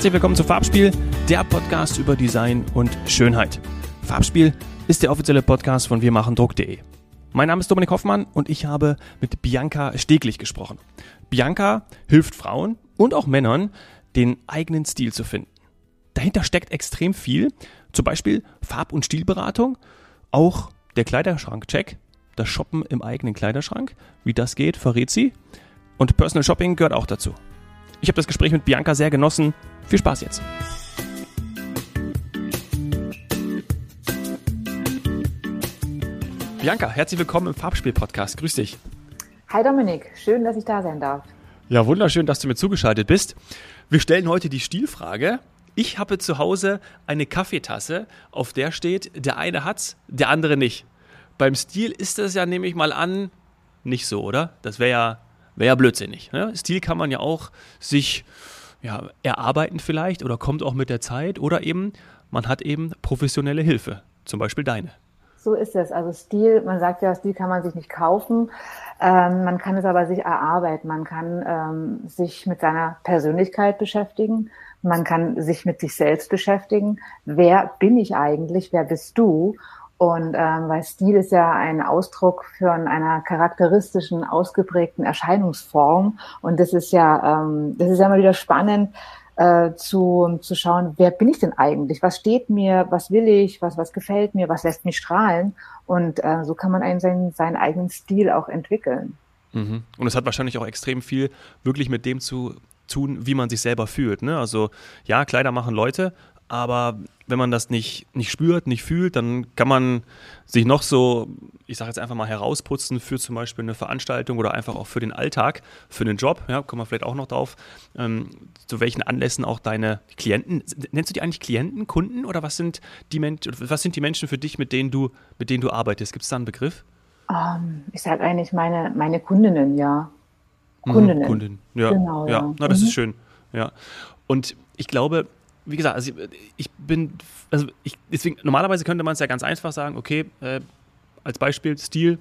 Herzlich willkommen zu Farbspiel, der Podcast über Design und Schönheit. Farbspiel ist der offizielle Podcast von wirmachendruck.de. Mein Name ist Dominik Hoffmann und ich habe mit Bianca Steglich gesprochen. Bianca hilft Frauen und auch Männern, den eigenen Stil zu finden. Dahinter steckt extrem viel, zum Beispiel Farb- und Stilberatung, auch der Kleiderschrank-Check, das Shoppen im eigenen Kleiderschrank. Wie das geht, verrät sie. Und Personal Shopping gehört auch dazu. Ich habe das Gespräch mit Bianca sehr genossen. Viel Spaß jetzt. Bianca, herzlich willkommen im Farbspiel-Podcast. Grüß dich. Hi Dominik, schön, dass ich da sein darf. Ja, wunderschön, dass du mir zugeschaltet bist. Wir stellen heute die Stilfrage. Ich habe zu Hause eine Kaffeetasse, auf der steht, der eine hat's, der andere nicht. Beim Stil ist das ja, nehme ich mal an, nicht so, oder? Das wäre ja, wär ja blödsinnig. Ne? Stil kann man ja auch sich ja, erarbeiten vielleicht oder kommt auch mit der Zeit oder eben man hat eben professionelle Hilfe, zum Beispiel deine. So ist es. Also Stil, man sagt ja, Stil kann man sich nicht kaufen. Ähm, man kann es aber sich erarbeiten. Man kann ähm, sich mit seiner Persönlichkeit beschäftigen. Man kann sich mit sich selbst beschäftigen. Wer bin ich eigentlich? Wer bist du? Und ähm, weil Stil ist ja ein Ausdruck für einer charakteristischen, ausgeprägten Erscheinungsform. Und das ist ja, ähm, das ist ja immer wieder spannend äh, zu, zu schauen, wer bin ich denn eigentlich? Was steht mir? Was will ich? Was, was gefällt mir? Was lässt mich strahlen? Und äh, so kann man einen seinen, seinen eigenen Stil auch entwickeln. Mhm. Und es hat wahrscheinlich auch extrem viel wirklich mit dem zu tun, wie man sich selber fühlt. Ne? Also ja, Kleider machen Leute, aber wenn man das nicht, nicht spürt, nicht fühlt, dann kann man sich noch so, ich sage jetzt einfach mal, herausputzen für zum Beispiel eine Veranstaltung oder einfach auch für den Alltag, für den Job, ja, kommen wir vielleicht auch noch drauf, ähm, zu welchen Anlässen auch deine Klienten, nennst du die eigentlich Klienten, Kunden oder was sind die Menschen, was sind die Menschen für dich, mit denen du, mit denen du arbeitest? Gibt es da einen Begriff? Um, ähm, ich sage eigentlich meine, meine Kundinnen, ja. Mhm, Kundinnen. Mhm, Kundin, ja. Genau, ja. ja. Na, das mhm. ist schön. Ja. Und ich glaube, wie gesagt, also ich, bin, also ich, deswegen, normalerweise könnte man es ja ganz einfach sagen, okay, äh, als Beispiel Stil,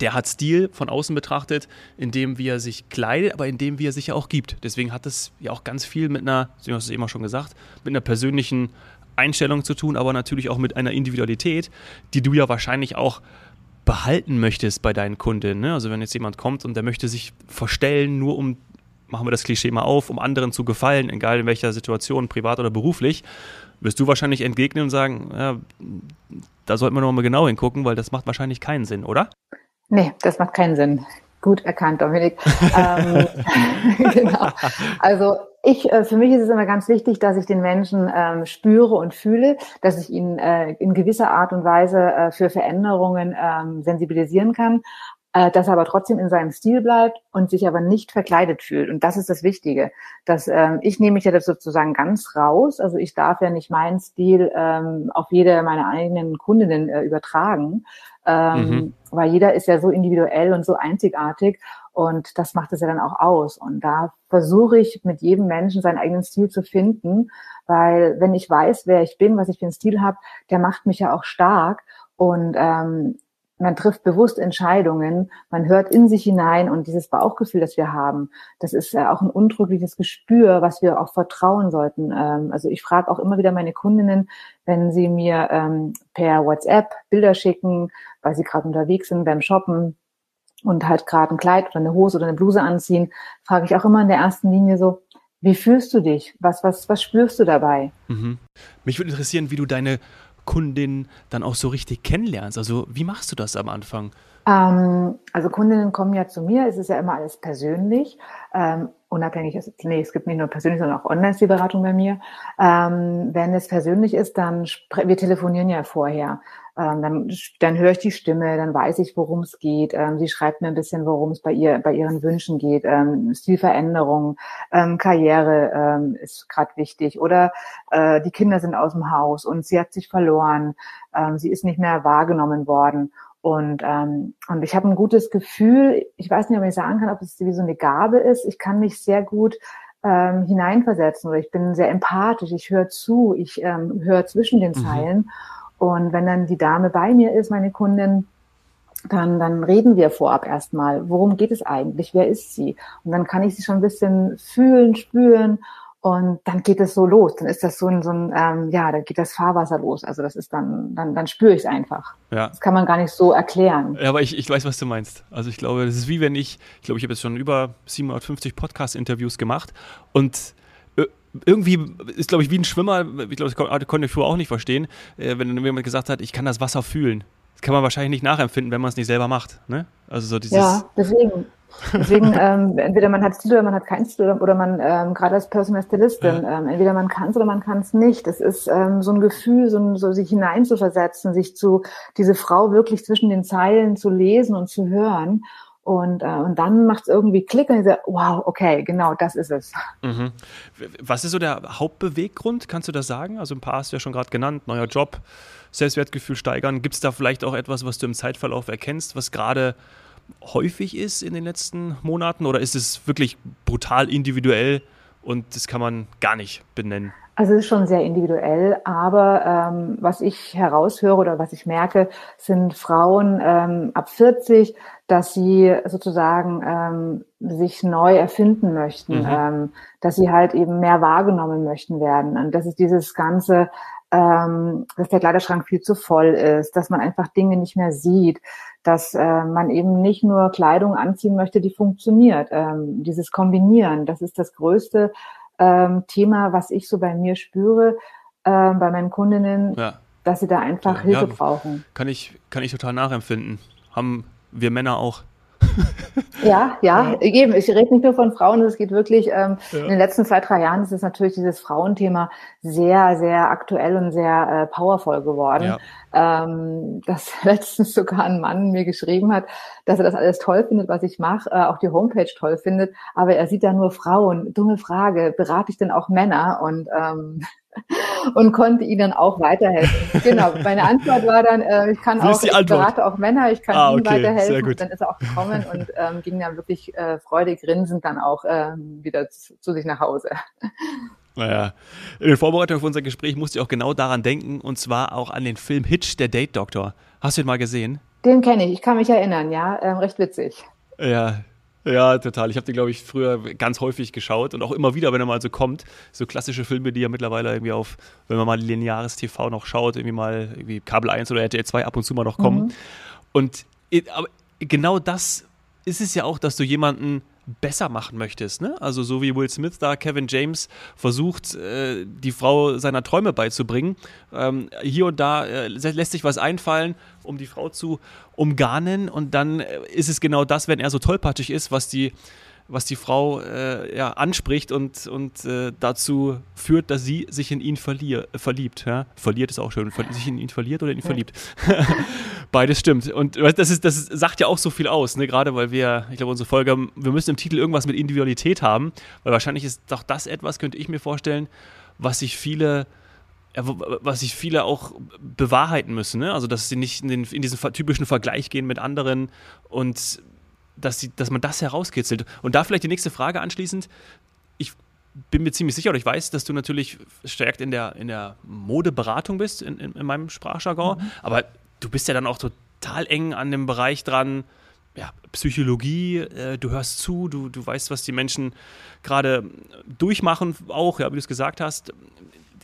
der hat Stil von außen betrachtet, indem wie er sich kleidet, aber indem wie er sich ja auch gibt. Deswegen hat es ja auch ganz viel mit einer, du hast es eben schon gesagt, mit einer persönlichen Einstellung zu tun, aber natürlich auch mit einer Individualität, die du ja wahrscheinlich auch behalten möchtest bei deinen Kunden. Ne? Also wenn jetzt jemand kommt und der möchte sich verstellen, nur um machen wir das Klischee mal auf, um anderen zu gefallen, egal in welcher Situation, privat oder beruflich, wirst du wahrscheinlich entgegnen und sagen, ja, da sollten wir noch mal genau hingucken, weil das macht wahrscheinlich keinen Sinn, oder? Nee, das macht keinen Sinn. Gut erkannt, Dominik. ähm, genau. Also ich, äh, für mich ist es immer ganz wichtig, dass ich den Menschen ähm, spüre und fühle, dass ich ihn äh, in gewisser Art und Weise äh, für Veränderungen ähm, sensibilisieren kann äh, dass er aber trotzdem in seinem Stil bleibt und sich aber nicht verkleidet fühlt. Und das ist das Wichtige. Dass, ähm, ich nehme mich ja das sozusagen ganz raus. Also ich darf ja nicht meinen Stil ähm, auf jede meiner eigenen Kundinnen äh, übertragen, ähm, mhm. weil jeder ist ja so individuell und so einzigartig. Und das macht es ja dann auch aus. Und da versuche ich mit jedem Menschen seinen eigenen Stil zu finden, weil wenn ich weiß, wer ich bin, was ich für einen Stil habe, der macht mich ja auch stark. Und ähm, man trifft bewusst Entscheidungen, man hört in sich hinein und dieses Bauchgefühl, das wir haben, das ist ja auch ein undrückliches Gespür, was wir auch vertrauen sollten. Ähm, also ich frage auch immer wieder meine Kundinnen, wenn sie mir ähm, per WhatsApp Bilder schicken, weil sie gerade unterwegs sind beim Shoppen und halt gerade ein Kleid oder eine Hose oder eine Bluse anziehen, frage ich auch immer in der ersten Linie so, wie fühlst du dich? Was, was, was spürst du dabei? Mhm. Mich würde interessieren, wie du deine Kundin dann auch so richtig kennenlernst? Also wie machst du das am Anfang? Ähm, also Kundinnen kommen ja zu mir, es ist ja immer alles persönlich, ähm, unabhängig ist, nee, es gibt nicht nur persönlich, sondern auch online die Beratung bei mir. Ähm, wenn es persönlich ist, dann, wir telefonieren ja vorher. Ähm, dann, dann höre ich die Stimme, dann weiß ich, worum es geht. Ähm, sie schreibt mir ein bisschen, worum es bei ihr, bei ihren Wünschen geht. Ähm, Stilveränderung, ähm, Karriere ähm, ist gerade wichtig. Oder äh, die Kinder sind aus dem Haus und sie hat sich verloren. Ähm, sie ist nicht mehr wahrgenommen worden. Und, ähm, und ich habe ein gutes Gefühl, ich weiß nicht, ob ich sagen kann, ob es wie so eine Gabe ist. Ich kann mich sehr gut ähm, hineinversetzen oder ich bin sehr empathisch, ich höre zu, ich ähm, höre zwischen den mhm. Zeilen. Mhm. Und wenn dann die Dame bei mir ist, meine Kundin, dann, dann reden wir vorab erstmal, worum geht es eigentlich, wer ist sie? Und dann kann ich sie schon ein bisschen fühlen, spüren Und dann geht es so los. Dann ist das so ein, so ein ähm, ja, da geht das Fahrwasser los. Also das ist dann, dann, dann spüre ich es einfach. Ja. Das kann man gar nicht so erklären. Ja, aber ich, ich weiß, was du meinst. Also ich glaube, das ist wie wenn ich, ich glaube, ich habe jetzt schon über 750 Podcast-Interviews gemacht und irgendwie ist, glaube ich, wie ein Schwimmer, ich glaube, das konnte ich früher auch nicht verstehen, äh, wenn jemand gesagt hat, ich kann das Wasser fühlen. Das kann man wahrscheinlich nicht nachempfinden, wenn man es nicht selber macht. Ne? Also so dieses. Ja, deswegen. Deswegen, ähm, entweder man hat Stil oder man hat keinen Stil oder man, ähm, gerade als Personal Stylistin, ja. ähm, entweder man kann es oder man kann es nicht. Es ist ähm, so ein Gefühl, so, ein, so sich hineinzuversetzen, sich zu, diese Frau wirklich zwischen den Zeilen zu lesen und zu hören. Und, äh, und dann macht es irgendwie Klick und ich sage, wow, okay, genau, das ist es. Mhm. Was ist so der Hauptbeweggrund? Kannst du das sagen? Also ein paar hast du ja schon gerade genannt, neuer Job, Selbstwertgefühl steigern. Gibt es da vielleicht auch etwas, was du im Zeitverlauf erkennst, was gerade häufig ist in den letzten Monaten oder ist es wirklich brutal individuell und das kann man gar nicht benennen? Also es ist schon sehr individuell, aber ähm, was ich heraushöre oder was ich merke, sind Frauen ähm, ab 40, dass sie sozusagen ähm, sich neu erfinden möchten, mhm. ähm, dass sie halt eben mehr wahrgenommen möchten werden. Und das ist dieses ganze ähm, dass der Kleiderschrank viel zu voll ist, dass man einfach Dinge nicht mehr sieht, dass äh, man eben nicht nur Kleidung anziehen möchte, die funktioniert. Ähm, dieses Kombinieren, das ist das größte ähm, Thema, was ich so bei mir spüre, äh, bei meinen Kundinnen, ja. dass sie da einfach ja, Hilfe ja, brauchen. Kann ich, kann ich total nachempfinden. Haben wir Männer auch. Ja, ja, ja, eben. Ich rede nicht nur von Frauen, es geht wirklich, ähm, ja. in den letzten zwei, drei Jahren ist es natürlich dieses Frauenthema sehr, sehr aktuell und sehr äh, powerful geworden. Ja. Ähm, dass letztens sogar ein Mann mir geschrieben hat, dass er das alles toll findet, was ich mache, äh, auch die Homepage toll findet, aber er sieht da nur Frauen. Dumme Frage, berate ich denn auch Männer? Und ähm, und konnte ihnen auch weiterhelfen. Genau, meine Antwort war dann, äh, ich kann auch, ich berate auch Männer, ich kann ah, ihnen okay, weiterhelfen. Und dann ist er auch gekommen und ähm, ging dann wirklich äh, freudig grinsend dann auch ähm, wieder zu, zu sich nach Hause. Naja, in der Vorbereitung auf unser Gespräch musste ich auch genau daran denken und zwar auch an den Film Hitch, der Date Doktor. Hast du ihn mal gesehen? Den kenne ich, ich kann mich erinnern, ja, ähm, recht witzig. Ja, ja, total. Ich habe die, glaube ich, früher ganz häufig geschaut und auch immer wieder, wenn er mal so kommt. So klassische Filme, die ja mittlerweile irgendwie auf, wenn man mal lineares TV noch schaut, irgendwie mal irgendwie Kabel 1 oder RTL 2 ab und zu mal noch kommen. Mhm. Und aber genau das ist es ja auch, dass du jemanden besser machen möchtest. Ne? Also so wie Will Smith da Kevin James versucht, äh, die Frau seiner Träume beizubringen. Ähm, hier und da äh, lässt sich was einfallen, um die Frau zu umgarnen und dann äh, ist es genau das, wenn er so tollpatschig ist, was die was die Frau äh, ja, anspricht und, und äh, dazu führt, dass sie sich in ihn verlier, verliebt. Ja? Verliert ist auch schön. sich in ihn verliert oder in ihn ja. verliebt. Beides stimmt. Und das, ist, das sagt ja auch so viel aus, ne? gerade weil wir, ich glaube, unsere Folge, wir müssen im Titel irgendwas mit Individualität haben, weil wahrscheinlich ist doch das etwas, könnte ich mir vorstellen, was sich viele was sich viele auch bewahrheiten müssen. Ne? Also, dass sie nicht in, den, in diesen typischen Vergleich gehen mit anderen und dass, sie, dass man das herauskitzelt. Und da vielleicht die nächste Frage anschließend. Ich bin mir ziemlich sicher oder ich weiß, dass du natürlich stärkt in der, in der Modeberatung bist, in, in, in meinem Sprachjargon, mhm. aber du bist ja dann auch total eng an dem Bereich dran, ja, Psychologie, äh, du hörst zu, du, du weißt, was die Menschen gerade durchmachen, auch, ja, wie du es gesagt hast.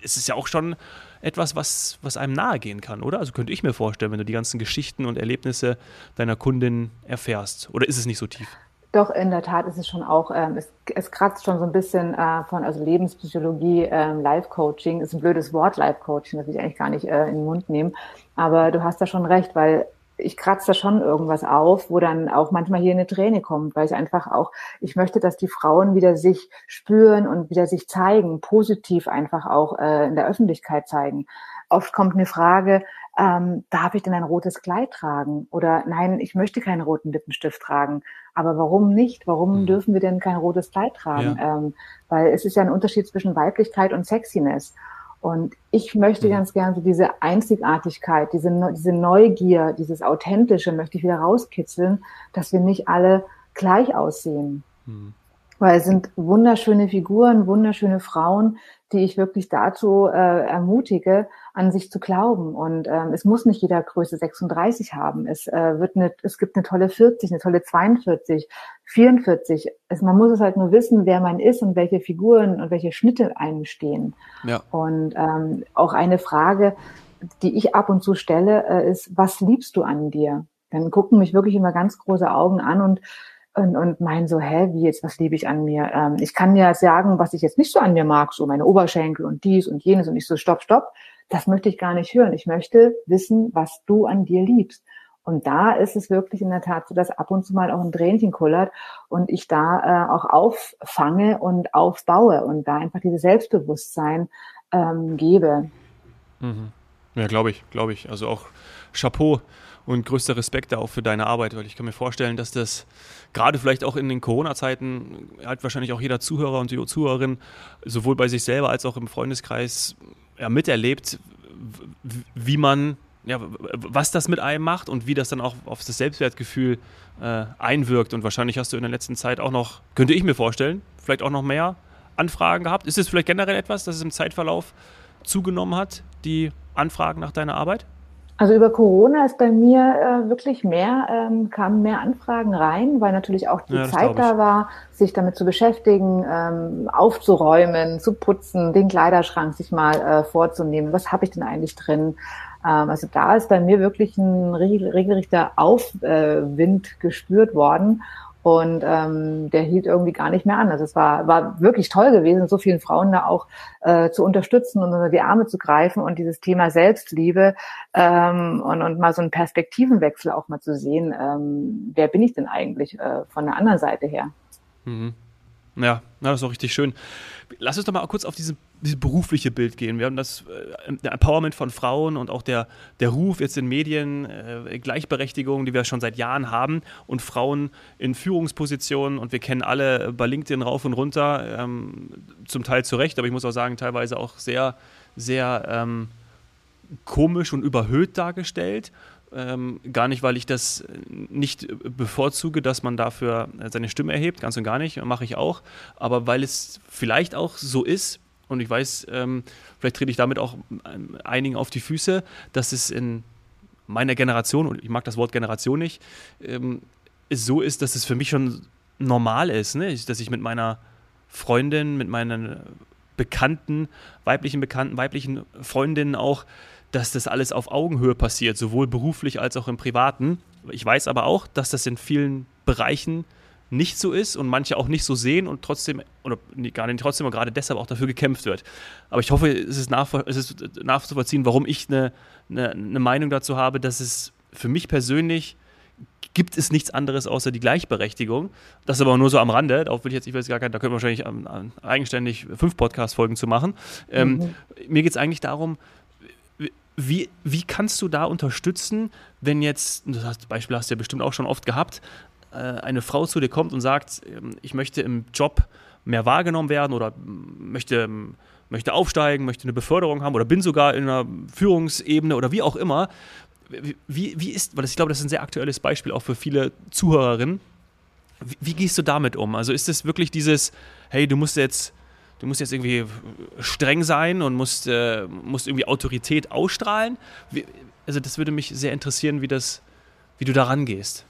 Es ist ja auch schon etwas, was, was einem nahe gehen kann, oder? Also könnte ich mir vorstellen, wenn du die ganzen Geschichten und Erlebnisse deiner Kundin erfährst. Oder ist es nicht so tief? Doch, in der Tat ist es schon auch, ähm, es, es kratzt schon so ein bisschen äh, von, also Lebenspsychologie, ähm, Life-Coaching, ist ein blödes Wort, Life-Coaching, das will ich eigentlich gar nicht äh, in den Mund nehmen. Aber du hast da schon recht, weil ich kratze da schon irgendwas auf, wo dann auch manchmal hier eine Träne kommt, weil ich einfach auch, ich möchte, dass die Frauen wieder sich spüren und wieder sich zeigen, positiv einfach auch äh, in der Öffentlichkeit zeigen. Oft kommt eine Frage, ähm, darf ich denn ein rotes Kleid tragen? Oder nein, ich möchte keinen roten Lippenstift tragen. Aber warum nicht? Warum mhm. dürfen wir denn kein rotes Kleid tragen? Ja. Ähm, weil es ist ja ein Unterschied zwischen Weiblichkeit und Sexiness. Und ich möchte mhm. ganz gerne so diese Einzigartigkeit, diese, diese Neugier, dieses Authentische möchte ich wieder rauskitzeln, dass wir nicht alle gleich aussehen. Mhm. Weil es sind wunderschöne Figuren, wunderschöne Frauen, die ich wirklich dazu äh, ermutige, an sich zu glauben. Und ähm, es muss nicht jeder Größe 36 haben. Es äh, wird eine, es gibt eine tolle 40, eine tolle 42, 44. Es, man muss es halt nur wissen, wer man ist und welche Figuren und welche Schnitte einem stehen. Ja. Und ähm, auch eine Frage, die ich ab und zu stelle, äh, ist, was liebst du an dir? Dann gucken mich wirklich immer ganz große Augen an und und, und meinen so, hä, wie jetzt, was liebe ich an mir? Ähm, ich kann ja sagen, was ich jetzt nicht so an mir mag, so meine Oberschenkel und dies und jenes und ich so, stopp, stopp, das möchte ich gar nicht hören. Ich möchte wissen, was du an dir liebst. Und da ist es wirklich in der Tat so, dass ab und zu mal auch ein Tränchen kullert und ich da äh, auch auffange und aufbaue und da einfach dieses Selbstbewusstsein ähm, gebe. Mhm. Ja, glaube ich, glaube ich. Also auch Chapeau und größter Respekt da auch für deine Arbeit, weil ich kann mir vorstellen, dass das gerade vielleicht auch in den Corona-Zeiten hat wahrscheinlich auch jeder Zuhörer und die Zuhörerin sowohl bei sich selber als auch im Freundeskreis ja, miterlebt, wie man, ja, was das mit einem macht und wie das dann auch auf das Selbstwertgefühl äh, einwirkt. Und wahrscheinlich hast du in der letzten Zeit auch noch, könnte ich mir vorstellen, vielleicht auch noch mehr Anfragen gehabt. Ist es vielleicht generell etwas, das es im Zeitverlauf zugenommen hat, die Anfragen nach deiner Arbeit? Also über Corona ist bei mir äh, wirklich mehr, ähm, kamen mehr Anfragen rein, weil natürlich auch die ja, Zeit da war, sich damit zu beschäftigen, ähm, aufzuräumen, zu putzen, den Kleiderschrank sich mal äh, vorzunehmen. Was habe ich denn eigentlich drin? Ähm, also da ist bei mir wirklich ein regelrechter Aufwind äh, gespürt worden. Und ähm, der hielt irgendwie gar nicht mehr an. Also es war, war wirklich toll gewesen, so vielen Frauen da auch äh, zu unterstützen und unter die Arme zu greifen und dieses Thema Selbstliebe ähm, und, und mal so einen Perspektivenwechsel auch mal zu sehen. Ähm, wer bin ich denn eigentlich äh, von der anderen Seite her? Mhm. Ja, das ist auch richtig schön. Lass uns doch mal kurz auf diese, diese berufliche Bild gehen. Wir haben das äh, der Empowerment von Frauen und auch der, der Ruf jetzt in Medien, äh, Gleichberechtigung, die wir schon seit Jahren haben und Frauen in Führungspositionen und wir kennen alle bei LinkedIn rauf und runter, ähm, zum Teil zu Recht, aber ich muss auch sagen, teilweise auch sehr, sehr ähm, komisch und überhöht dargestellt. Ähm, gar nicht, weil ich das nicht bevorzuge, dass man dafür seine Stimme erhebt, ganz und gar nicht, mache ich auch, aber weil es vielleicht auch so ist, und ich weiß, ähm, vielleicht trete ich damit auch ähm, einigen auf die Füße, dass es in meiner Generation, und ich mag das Wort Generation nicht, ähm, so ist, dass es für mich schon normal ist, ne? dass ich mit meiner Freundin, mit meinen Bekannten, weiblichen Bekannten, weiblichen Freundinnen auch dass das alles auf Augenhöhe passiert, sowohl beruflich als auch im Privaten. Ich weiß aber auch, dass das in vielen Bereichen nicht so ist und manche auch nicht so sehen und trotzdem, oder gar nicht trotzdem, aber gerade deshalb auch dafür gekämpft wird. Aber ich hoffe, es ist, nachvoll es ist nachzuvollziehen, warum ich eine, eine, eine Meinung dazu habe, dass es für mich persönlich gibt es nichts anderes außer die Gleichberechtigung. Das aber nur so am Rande. Darauf will ich jetzt, ich weiß gar keinen, da können wir wahrscheinlich ähm, eigenständig fünf Podcast-Folgen zu machen. Ähm, mhm. Mir geht es eigentlich darum, wie, wie kannst du da unterstützen, wenn jetzt, das Beispiel hast du ja bestimmt auch schon oft gehabt, äh, eine Frau zu dir kommt und sagt, ähm, ich möchte im Job mehr wahrgenommen werden oder möchte, ähm, möchte aufsteigen, möchte eine Beförderung haben oder bin sogar in einer Führungsebene oder wie auch immer. Wie, wie ist, weil ich glaube, das ist ein sehr aktuelles Beispiel auch für viele Zuhörerinnen. Wie, wie gehst du damit um? Also ist es wirklich dieses, hey, du musst jetzt du musst jetzt irgendwie streng sein und musst, äh, musst irgendwie Autorität ausstrahlen. Wie, also das würde mich sehr interessieren, wie, das, wie du daran gehst.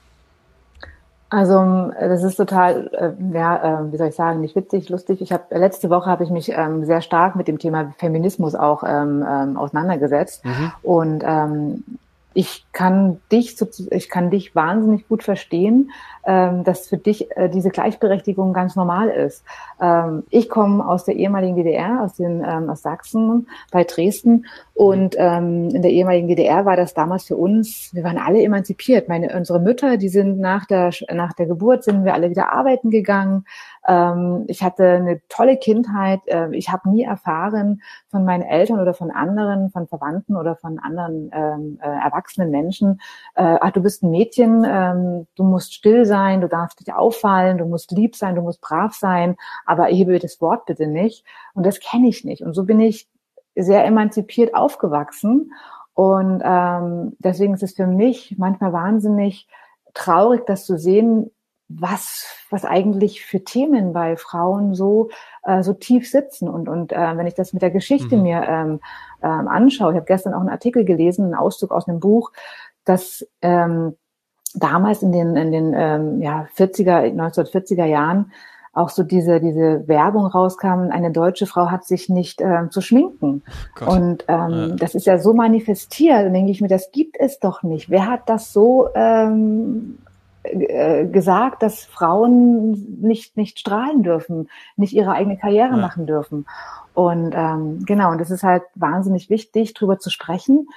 Also das ist total, äh, ja, äh, wie soll ich sagen, nicht witzig, lustig. Ich habe letzte Woche habe ich mich ähm, sehr stark mit dem Thema Feminismus auch ähm, ähm, auseinandergesetzt mhm. und ähm, ich kann dich, ich kann dich wahnsinnig gut verstehen, ähm, dass für dich äh, diese Gleichberechtigung ganz normal ist. Ähm, ich komme aus der ehemaligen DDR, aus den ähm, aus Sachsen bei Dresden und in der ehemaligen DDR war das damals für uns, wir waren alle emanzipiert. Meine unsere Mütter, die sind nach der nach der Geburt sind wir alle wieder arbeiten gegangen. Ähm, ich hatte eine tolle Kindheit. Äh, ich habe nie erfahren von meinen Eltern oder von anderen, von Verwandten oder von anderen ähm, äh, erwachsenen Menschen, äh, ach, du bist ein Mädchen, ähm, du musst still sein, du darfst dich auffallen, du musst lieb sein, du musst brav sein, aber hebe das Wort bitte nicht. Und das kenne ich nicht. Und so bin ich sehr emanzipiert aufgewachsen. Und ähm, deswegen ist es für mich manchmal wahnsinnig traurig, das zu sehen, was, was eigentlich für Themen bei Frauen so, äh, so tief sitzen. Und, und äh, wenn ich das mit der Geschichte mhm. mir ähm, ähm, anschaue, ich habe gestern auch einen Artikel gelesen, einen Auszug aus einem Buch, dass ähm, damals in den, in den ähm, ja, 40er, 1940er Jahren auch so diese, diese Werbung rauskam, eine deutsche Frau hat sich nicht ähm, zu schminken. Oh und ähm, ja. das ist ja so manifestiert, denke ich mir, das gibt es doch nicht. Wer hat das so ähm, äh, gesagt, dass Frauen nicht, nicht strahlen dürfen, nicht ihre eigene Karriere ja. machen dürfen? Und ähm, genau, und das ist halt wahnsinnig wichtig, drüber zu sprechen.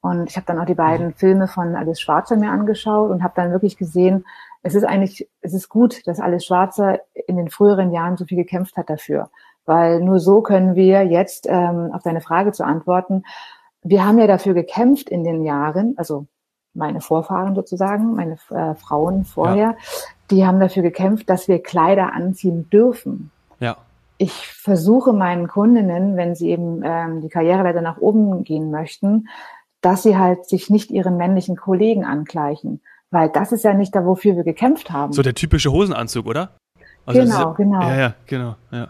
Und ich habe dann auch die beiden mhm. Filme von Alice Schwarzer mir angeschaut und habe dann wirklich gesehen, es ist eigentlich, es ist gut, dass Alice Schwarzer in den früheren Jahren so viel gekämpft hat dafür. Weil nur so können wir jetzt, ähm, auf deine Frage zu antworten, wir haben ja dafür gekämpft in den Jahren, also meine Vorfahren sozusagen, meine äh, Frauen vorher, ja. die haben dafür gekämpft, dass wir Kleider anziehen dürfen. Ja. Ich versuche meinen Kundinnen, wenn sie eben ähm, die Karriereleiter nach oben gehen möchten, dass sie halt sich nicht ihren männlichen Kollegen angleichen, weil das ist ja nicht da, wofür wir gekämpft haben. So der typische Hosenanzug, oder? Also genau, ja, genau. Ja, ja, genau, ja.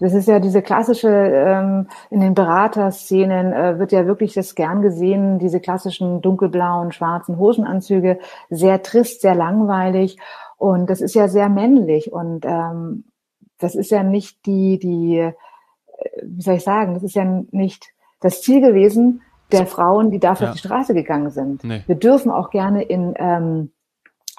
Das ist ja diese klassische, ähm, in den Beraterszenen äh, wird ja wirklich das gern gesehen, diese klassischen dunkelblauen, schwarzen Hosenanzüge, sehr trist, sehr langweilig. Und das ist ja sehr männlich. Und ähm, das ist ja nicht die, die, äh, wie soll ich sagen, das ist ja nicht das Ziel gewesen, der Frauen, die dafür ja. auf die Straße gegangen sind. Nee. Wir dürfen auch gerne in, ähm,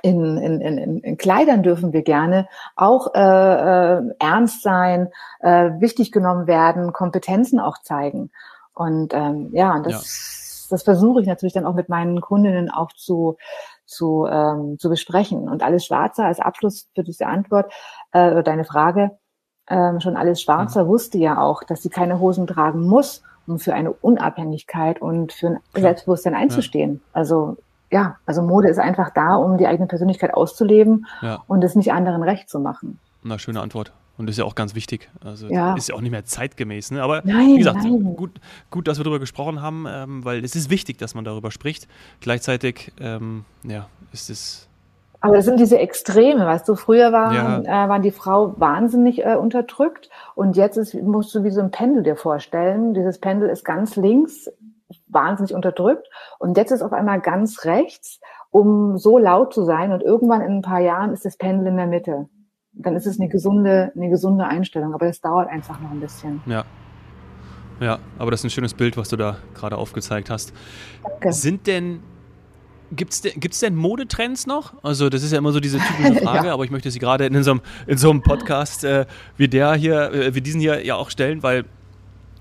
in, in, in, in Kleidern dürfen wir gerne auch äh, äh, ernst sein, äh, wichtig genommen werden, Kompetenzen auch zeigen. Und ähm, ja, und das, ja. das versuche ich natürlich dann auch mit meinen Kundinnen auch zu, zu, ähm, zu besprechen. Und alles Schwarzer als Abschluss für diese Antwort, äh, deine Frage, ähm, schon alles Schwarzer mhm. wusste ja auch, dass sie keine Hosen tragen muss um für eine Unabhängigkeit und für ein Klar. Selbstbewusstsein einzustehen. Ja. Also ja, also Mode ist einfach da, um die eigene Persönlichkeit auszuleben ja. und es nicht anderen recht zu machen. Na, schöne Antwort. Und das ist ja auch ganz wichtig. Also ja. ist ja auch nicht mehr zeitgemäß. Ne? Aber nein, wie gesagt, gut, gut, dass wir darüber gesprochen haben, ähm, weil es ist wichtig, dass man darüber spricht. Gleichzeitig ähm, ja, ist es aber das sind diese Extreme, weißt du, früher waren, ja. äh, waren die Frau wahnsinnig äh, unterdrückt und jetzt ist, musst du wie so ein Pendel dir vorstellen. Dieses Pendel ist ganz links, wahnsinnig unterdrückt und jetzt ist auf einmal ganz rechts, um so laut zu sein und irgendwann in ein paar Jahren ist das Pendel in der Mitte. Dann ist es eine gesunde, eine gesunde Einstellung, aber das dauert einfach noch ein bisschen. Ja. Ja, aber das ist ein schönes Bild, was du da gerade aufgezeigt hast. Danke. Sind denn Gibt es denn, denn Modetrends noch? Also, das ist ja immer so diese typische Frage, ja. aber ich möchte sie gerade in so einem, in so einem Podcast äh, wie der hier, äh, wie diesen hier ja auch stellen, weil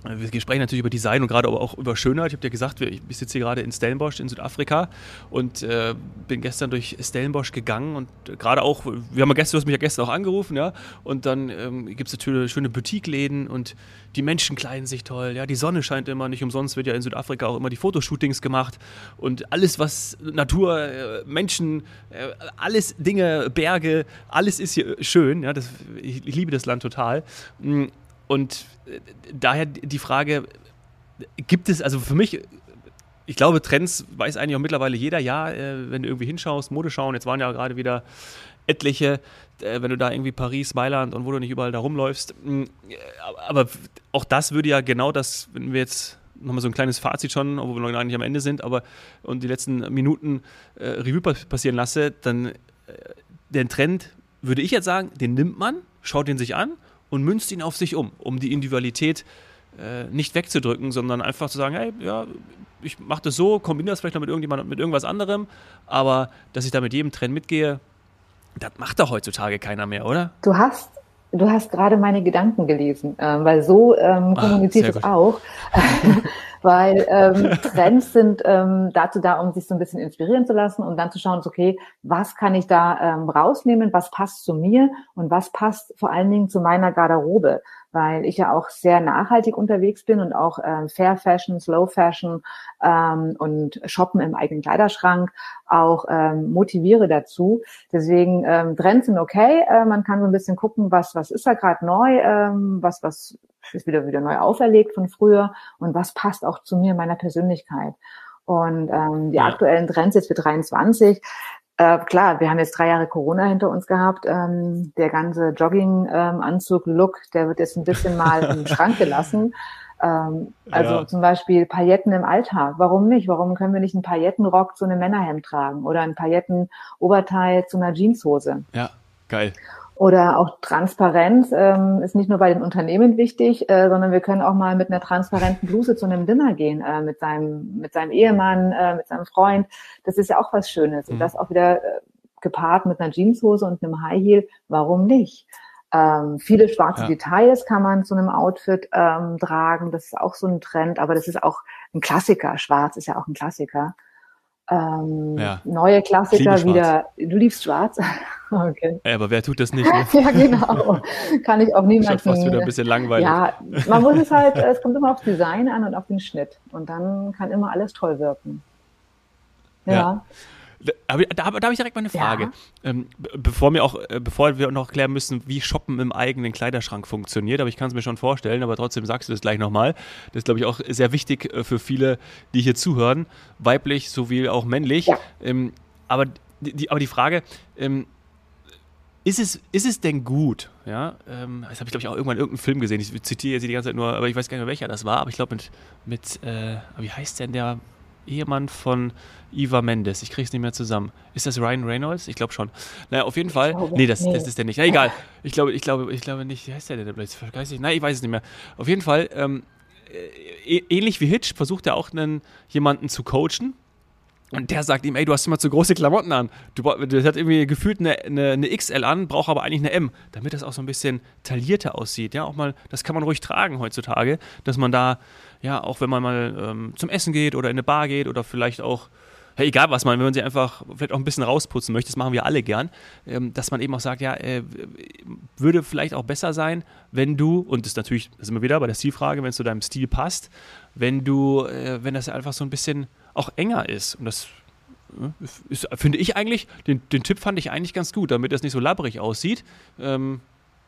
wir sprechen natürlich über Design und gerade aber auch über Schönheit. Ich habe dir gesagt, ich sitze hier gerade in Stellenbosch in Südafrika und äh, bin gestern durch Stellenbosch gegangen und gerade auch, wir haben ja gestern, du hast mich ja gestern auch angerufen, ja, und dann ähm, gibt es natürlich schöne Boutique-Läden und die Menschen kleiden sich toll, ja, die Sonne scheint immer, nicht umsonst wird ja in Südafrika auch immer die Fotoshootings gemacht und alles, was Natur, äh, Menschen, äh, alles Dinge, Berge, alles ist hier schön, ja, das, ich, ich liebe das Land total. Mm, und äh, daher die Frage, gibt es, also für mich, ich glaube, Trends weiß eigentlich auch mittlerweile jeder, ja, äh, wenn du irgendwie hinschaust, Mode schauen, jetzt waren ja gerade wieder etliche, äh, wenn du da irgendwie Paris, Mailand und wo du nicht überall da rumläufst. Mm, aber auch das würde ja genau das, wenn wir jetzt nochmal so ein kleines Fazit schon, obwohl wir noch gar nicht am Ende sind, aber und die letzten Minuten äh, Revue passieren lasse, dann äh, den Trend, würde ich jetzt sagen, den nimmt man, schaut ihn sich an und münzt ihn auf sich um, um die Individualität äh, nicht wegzudrücken, sondern einfach zu sagen, hey, ja, ich mache das so, kombiniere das vielleicht noch mit irgendjemand, mit irgendwas anderem, aber dass ich da mit jedem Trend mitgehe, das macht doch heutzutage keiner mehr, oder? Du hast Du hast gerade meine Gedanken gelesen, äh, weil so ähm, ah, kommuniziert es auch. weil ähm, Trends sind ähm, dazu da, um sich so ein bisschen inspirieren zu lassen und dann zu schauen, okay, was kann ich da ähm, rausnehmen, was passt zu mir und was passt vor allen Dingen zu meiner Garderobe weil ich ja auch sehr nachhaltig unterwegs bin und auch ähm, Fair Fashion, Slow Fashion ähm, und Shoppen im eigenen Kleiderschrank auch ähm, motiviere dazu. Deswegen ähm, Trends sind okay. Äh, man kann so ein bisschen gucken, was was ist da gerade neu, ähm, was was ist wieder wieder neu auferlegt von früher und was passt auch zu mir meiner Persönlichkeit. Und ähm, die ja. aktuellen Trends jetzt für 23 äh, klar, wir haben jetzt drei Jahre Corona hinter uns gehabt. Ähm, der ganze Jogging-Anzug-Look, ähm, der wird jetzt ein bisschen mal im Schrank gelassen. Ähm, also ja. zum Beispiel Pailletten im Alltag. Warum nicht? Warum können wir nicht einen Paillettenrock zu einem Männerhemd tragen oder ein Paillettenoberteil zu einer Jeanshose? Ja, geil. Oder auch Transparenz ähm, ist nicht nur bei den Unternehmen wichtig, äh, sondern wir können auch mal mit einer transparenten Bluse zu einem Dinner gehen, äh, mit seinem, mit seinem Ehemann, äh, mit seinem Freund. Das ist ja auch was Schönes. Mhm. Und das auch wieder äh, gepaart mit einer Jeanshose und einem High Heel. Warum nicht? Ähm, viele schwarze ja. Details kann man zu einem Outfit ähm, tragen. Das ist auch so ein Trend, aber das ist auch ein Klassiker. Schwarz ist ja auch ein Klassiker. Ähm, ja. Neue Klassiker wieder. Du liebst Schwarz? okay. Ja, aber wer tut das nicht? Ne? ja, genau. Kann ich auch niemanden. Schon fast wieder ein bisschen langweilig. Ja, man muss es halt, es kommt immer aufs Design an und auf den Schnitt. Und dann kann immer alles toll wirken. ja. ja. Aber da, da habe ich direkt mal eine Frage. Ja. Ähm, bevor, wir auch, äh, bevor wir noch klären müssen, wie Shoppen im eigenen Kleiderschrank funktioniert, aber ich kann es mir schon vorstellen, aber trotzdem sagst du das gleich nochmal. Das ist, glaube ich, auch sehr wichtig äh, für viele, die hier zuhören, weiblich sowie auch männlich. Ja. Ähm, aber, die, aber die Frage, ähm, ist es, ist es denn gut? Ja, ähm, das habe ich, glaube ich, auch irgendwann in irgendeinem Film gesehen. Ich zitiere sie die ganze Zeit nur, aber ich weiß gar nicht mehr, welcher das war. Aber ich glaube, mit, mit äh, wie heißt denn der Ehemann von Eva Mendes. Ich kriege es nicht mehr zusammen. Ist das Ryan Reynolds? Ich glaube schon. Naja, auf jeden Fall. Glaube, nee, das, nee. das ist der nicht. Na egal. Ich glaube, ich glaube, ich glaube nicht. Wie heißt der denn? Nein, ich weiß es nicht mehr. Auf jeden Fall, ähm, äh, ähnlich wie Hitch versucht er auch einen, jemanden zu coachen. Und der sagt ihm, ey, du hast immer zu große Klamotten an. Du, du hat irgendwie gefühlt eine, eine, eine, XL an, braucht aber eigentlich eine M, damit das auch so ein bisschen taillierter aussieht. Ja, auch mal, das kann man ruhig tragen heutzutage, dass man da, ja, auch wenn man mal ähm, zum Essen geht oder in eine Bar geht oder vielleicht auch ja, egal was man, wenn man sie einfach vielleicht auch ein bisschen rausputzen möchte, das machen wir alle gern, ähm, dass man eben auch sagt, ja, äh, würde vielleicht auch besser sein, wenn du, und das ist natürlich, das sind wir wieder bei der Stilfrage, wenn es zu deinem Stil passt, wenn du, äh, wenn das einfach so ein bisschen auch enger ist. Und das äh, ist, finde ich eigentlich, den, den Tipp fand ich eigentlich ganz gut, damit das nicht so labbrig aussieht. Ähm,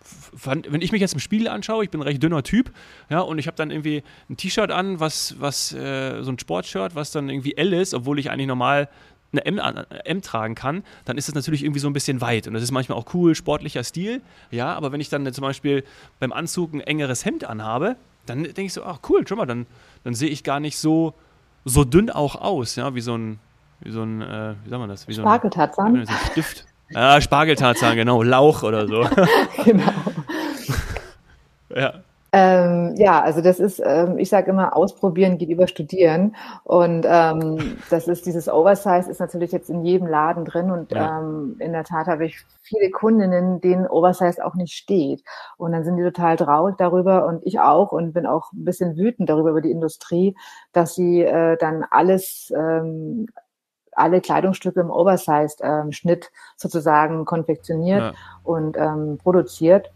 fand, wenn ich mich jetzt im Spiegel anschaue, ich bin ein recht dünner Typ, ja, und ich habe dann irgendwie ein T-Shirt an, was, was äh, so ein Sportshirt, was dann irgendwie L ist, obwohl ich eigentlich normal eine M, eine M tragen kann, dann ist es natürlich irgendwie so ein bisschen weit. Und das ist manchmal auch cool, sportlicher Stil. Ja, aber wenn ich dann zum Beispiel beim Anzug ein engeres Hemd anhabe, dann denke ich so, ach cool, schau mal, dann, dann sehe ich gar nicht so, so dünn auch aus, ja, wie so ein, wie so ein, äh, wie sagt man das? Wie so ein, so ein Stift. Ah, Spargeltarzan, genau. Lauch oder so. genau. ja. Ähm, ja, also das ist, ähm, ich sage immer, ausprobieren geht über studieren. Und ähm, das ist dieses Oversize ist natürlich jetzt in jedem Laden drin. Und ja. ähm, in der Tat habe ich viele Kundinnen, denen Oversize auch nicht steht. Und dann sind die total traurig darüber und ich auch und bin auch ein bisschen wütend darüber über die Industrie, dass sie äh, dann alles ähm, alle Kleidungsstücke im Oversized-Schnitt ähm, sozusagen konfektioniert ja. und ähm, produziert.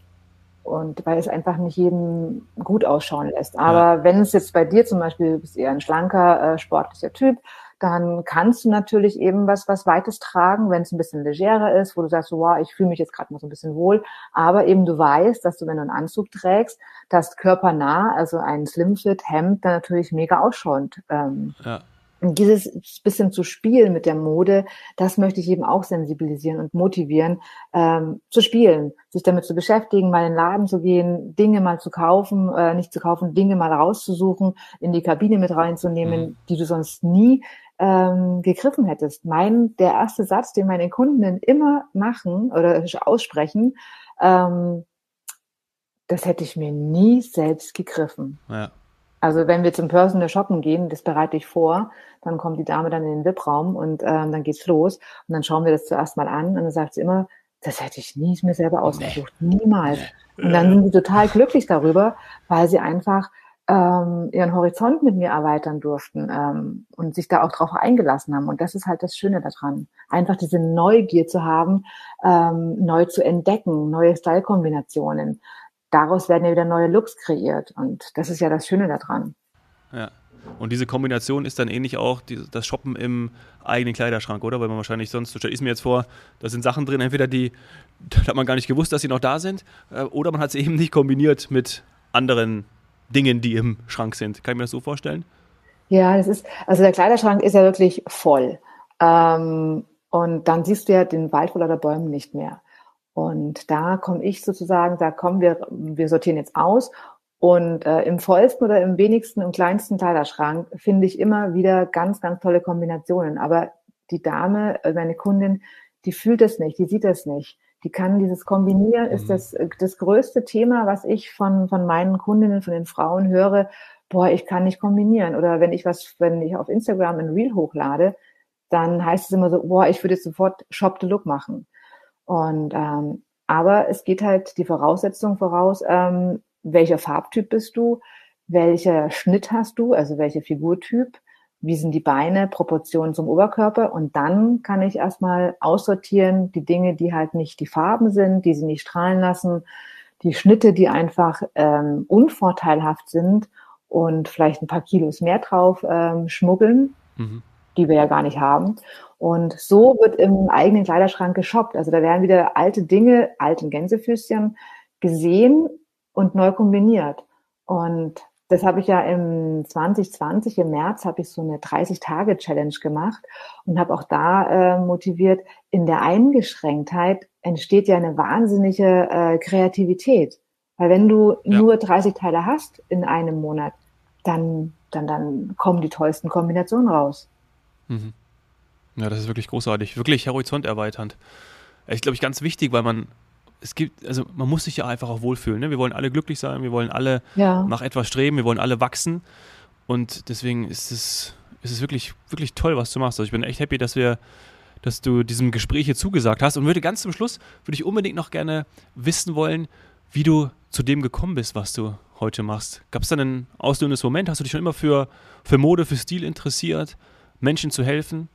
Und weil es einfach nicht jedem gut ausschauen lässt. Aber ja. wenn es jetzt bei dir zum Beispiel, du bist eher ein schlanker, äh, sportlicher Typ, dann kannst du natürlich eben was, was Weites tragen, wenn es ein bisschen legerer ist, wo du sagst, wow, ich fühle mich jetzt gerade mal so ein bisschen wohl. Aber eben du weißt, dass du, wenn du einen Anzug trägst, dass körpernah, also ein Slimfit-Hemd, dann natürlich mega ausschauend ähm, ja dieses bisschen zu spielen mit der Mode, das möchte ich eben auch sensibilisieren und motivieren, ähm, zu spielen, sich damit zu beschäftigen, mal in den Laden zu gehen, Dinge mal zu kaufen, äh, nicht zu kaufen, Dinge mal rauszusuchen, in die Kabine mit reinzunehmen, mhm. die du sonst nie ähm, gegriffen hättest. Mein, der erste Satz, den meine Kunden immer machen oder aussprechen, ähm, das hätte ich mir nie selbst gegriffen. Ja. Also wenn wir zum Personal Shoppen gehen, das bereite ich vor, dann kommt die Dame dann in den VIP-Raum und ähm, dann geht's los und dann schauen wir das zuerst mal an und dann sagt sie immer, das hätte ich nie mir selber ausgesucht, nee. niemals. Und dann sind sie total glücklich darüber, weil sie einfach ähm, ihren Horizont mit mir erweitern durften ähm, und sich da auch drauf eingelassen haben. Und das ist halt das Schöne daran, einfach diese Neugier zu haben, ähm, neu zu entdecken, neue Style-Kombinationen daraus werden ja wieder neue Looks kreiert. Und das ist ja das Schöne daran. Ja. Und diese Kombination ist dann ähnlich auch die, das Shoppen im eigenen Kleiderschrank, oder? Weil man wahrscheinlich sonst, so stelle ich mir jetzt vor, da sind Sachen drin, entweder die, da hat man gar nicht gewusst, dass sie noch da sind, äh, oder man hat sie eben nicht kombiniert mit anderen Dingen, die im Schrank sind. Kann ich mir das so vorstellen? Ja, das ist, also der Kleiderschrank ist ja wirklich voll. Ähm, Und dann siehst du ja den Wald vor lauter Bäumen nicht mehr. Und da komme ich sozusagen, sage, komm, wir, wir sortieren jetzt aus. Und äh, im vollsten oder im wenigsten, im kleinsten Kleiderschrank finde ich immer wieder ganz, ganz tolle Kombinationen. Aber die Dame, äh, meine Kundin, die fühlt es nicht, die sieht es nicht. Die kann dieses Kombinieren, ist mhm. das, äh, das größte Thema, was ich von, von meinen Kundinnen, von den Frauen höre. Boah, ich kann nicht kombinieren. Oder wenn ich was, wenn ich auf Instagram ein Reel hochlade, dann heißt es immer so, boah, ich würde jetzt sofort Shop the Look machen. Und ähm, aber es geht halt die Voraussetzung voraus, ähm, welcher Farbtyp bist du, welcher Schnitt hast du, also welcher Figurtyp, wie sind die Beine, Proportionen zum Oberkörper? Und dann kann ich erstmal aussortieren die Dinge, die halt nicht die Farben sind, die sie nicht strahlen lassen, die Schnitte, die einfach ähm, unvorteilhaft sind und vielleicht ein paar Kilos mehr drauf ähm, schmuggeln, mhm. Die wir ja gar nicht haben. Und so wird im eigenen Kleiderschrank geshoppt. Also da werden wieder alte Dinge, alten Gänsefüßchen gesehen und neu kombiniert. Und das habe ich ja im 2020 im März habe ich so eine 30 Tage Challenge gemacht und habe auch da äh, motiviert in der Eingeschränktheit entsteht ja eine wahnsinnige äh, Kreativität weil wenn du ja. nur 30 Teile hast in einem Monat dann dann dann kommen die tollsten Kombinationen raus mhm. ja das ist wirklich großartig wirklich horizont erweiternd ich glaube ich ganz wichtig weil man es gibt, also man muss sich ja einfach auch wohlfühlen. Ne? Wir wollen alle glücklich sein, wir wollen alle ja. nach etwas streben, wir wollen alle wachsen. Und deswegen ist es, ist es wirklich, wirklich toll, was du machst. Also ich bin echt happy, dass wir, dass du diesem Gespräch hier zugesagt hast. Und würde ganz zum Schluss, würde ich unbedingt noch gerne wissen wollen, wie du zu dem gekommen bist, was du heute machst. Gab es da einen auslösendes Moment? Hast du dich schon immer für, für Mode, für Stil interessiert, Menschen zu helfen?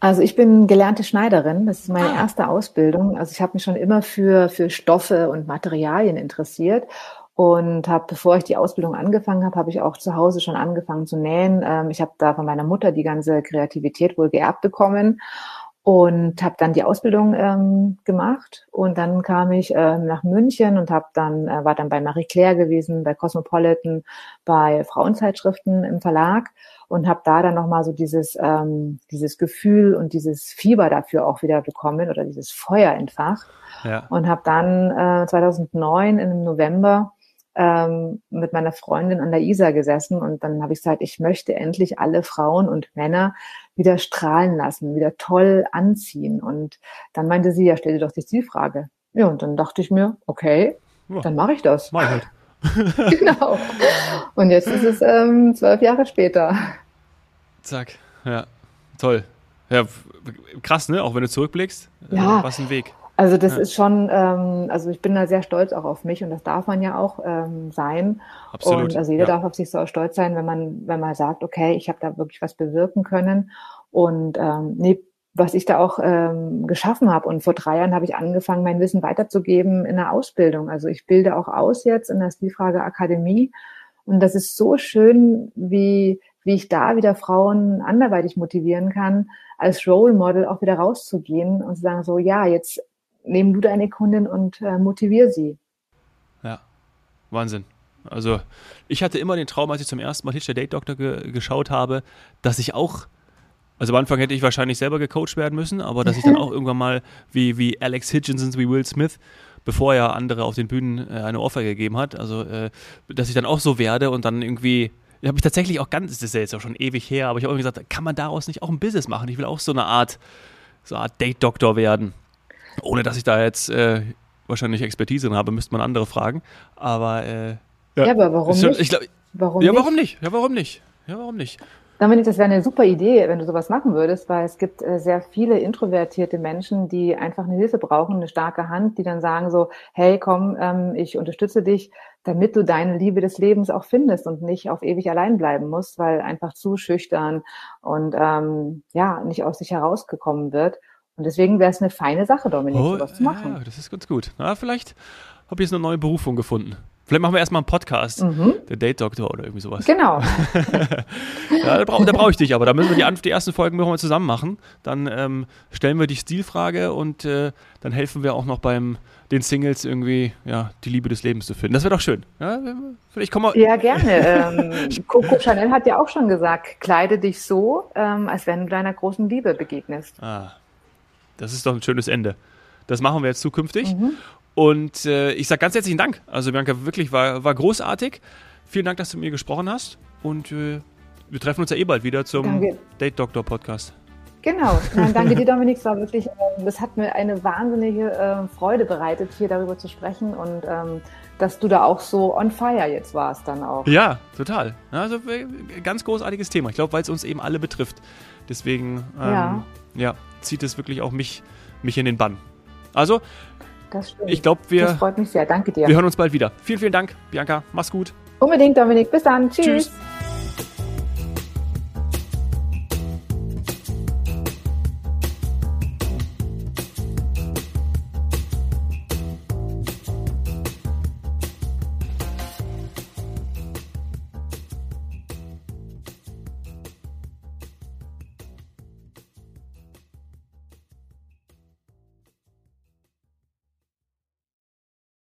Also ich bin gelernte Schneiderin. Das ist meine ah. erste Ausbildung. Also ich habe mich schon immer für, für Stoffe und Materialien interessiert und habe, bevor ich die Ausbildung angefangen habe, habe ich auch zu Hause schon angefangen zu nähen. Ähm, ich habe da von meiner Mutter die ganze Kreativität wohl geerbt bekommen und habe dann die Ausbildung ähm, gemacht und dann kam ich ähm, nach München und habe dann äh, war dann bei Marie Claire gewesen, bei Cosmopolitan, bei Frauenzeitschriften im Verlag und habe da dann nochmal so dieses, ähm, dieses Gefühl und dieses Fieber dafür auch wieder bekommen oder dieses Feuer entfacht. Ja. Und habe dann äh, 2009 im November ähm, mit meiner Freundin an der Isar gesessen und dann habe ich gesagt, ich möchte endlich alle Frauen und Männer wieder strahlen lassen, wieder toll anziehen. Und dann meinte sie, ja, stell dir doch die Zielfrage. Ja, und dann dachte ich mir, okay, ja. dann mache ich das. Mach halt. genau. Und jetzt ist es ähm, zwölf Jahre später. Zack, ja, toll. Ja, krass, ne? Auch wenn du zurückblickst, äh, ja. was ein Weg. Also das ja. ist schon, ähm, also ich bin da sehr stolz auch auf mich und das darf man ja auch ähm, sein. Absolut. Und also jeder ja. darf auf sich so stolz sein, wenn man, wenn man sagt, okay, ich habe da wirklich was bewirken können. Und ähm, nee, was ich da auch ähm, geschaffen habe. Und vor drei Jahren habe ich angefangen, mein Wissen weiterzugeben in der Ausbildung. Also ich bilde auch aus jetzt in der Stilfrage Akademie. Und das ist so schön, wie wie ich da wieder Frauen anderweitig motivieren kann, als Role Model auch wieder rauszugehen und zu sagen, so, ja, jetzt nehmen du deine Kundin und äh, motivier sie. Ja, Wahnsinn. Also ich hatte immer den Traum, als ich zum ersten Mal Hitch der Date Doctor ge geschaut habe, dass ich auch, also am Anfang hätte ich wahrscheinlich selber gecoacht werden müssen, aber dass ich dann auch irgendwann mal wie, wie Alex Hitchens, wie Will Smith, bevor er andere auf den Bühnen äh, eine Offer gegeben hat, also äh, dass ich dann auch so werde und dann irgendwie habe ich tatsächlich auch ganz, das ist ja jetzt auch schon ewig her, aber ich habe gesagt, kann man daraus nicht auch ein Business machen? Ich will auch so eine Art, so eine Art Date-Doktor werden. Ohne dass ich da jetzt äh, wahrscheinlich Expertise drin habe, müsste man andere fragen. Aber äh, ja. ja, aber warum schon, nicht? Ich glaub, warum ja, warum nicht? Ja, warum nicht? Ja, warum nicht? Dominik, das wäre eine super Idee, wenn du sowas machen würdest, weil es gibt äh, sehr viele introvertierte Menschen, die einfach eine Hilfe brauchen, eine starke Hand, die dann sagen so, hey, komm, ähm, ich unterstütze dich, damit du deine Liebe des Lebens auch findest und nicht auf ewig allein bleiben musst, weil einfach zu schüchtern und ähm, ja, nicht aus sich herausgekommen wird. Und deswegen wäre es eine feine Sache, Dominik, oh, sowas zu machen. Ja, das ist ganz gut. Na, vielleicht habe ich jetzt eine neue Berufung gefunden. Vielleicht machen wir erstmal einen Podcast, mhm. der Date Doctor oder irgendwie sowas. Genau. ja, da brauche brauch ich dich aber. Da müssen wir die, die ersten Folgen wir zusammen machen. Dann ähm, stellen wir die Stilfrage und äh, dann helfen wir auch noch beim den Singles irgendwie ja, die Liebe des Lebens zu finden. Das wäre doch schön. Ja, vielleicht kommen wir ja gerne. ähm, Coco Chanel hat ja auch schon gesagt, kleide dich so, ähm, als wenn du deiner großen Liebe begegnest. Ah, das ist doch ein schönes Ende. Das machen wir jetzt zukünftig. Mhm. Und äh, ich sage ganz herzlichen Dank. Also Bianca, wirklich war, war großartig. Vielen Dank, dass du mit mir gesprochen hast. Und äh, wir treffen uns ja eh bald wieder zum danke. Date Doctor Podcast. Genau. Nein, danke dir, Dominik. Es war wirklich, ähm, das hat mir eine wahnsinnige äh, Freude bereitet, hier darüber zu sprechen und ähm, dass du da auch so on fire jetzt warst dann auch. Ja, total. Also äh, ganz großartiges Thema. Ich glaube, weil es uns eben alle betrifft. Deswegen ähm, ja. ja. Zieht es wirklich auch mich, mich in den Bann. Also, ich glaube, wir. Das freut mich sehr. Danke dir. Wir hören uns bald wieder. Vielen, vielen Dank, Bianca. Mach's gut. Unbedingt, Dominik. Bis dann. Tschüss. Tschüss.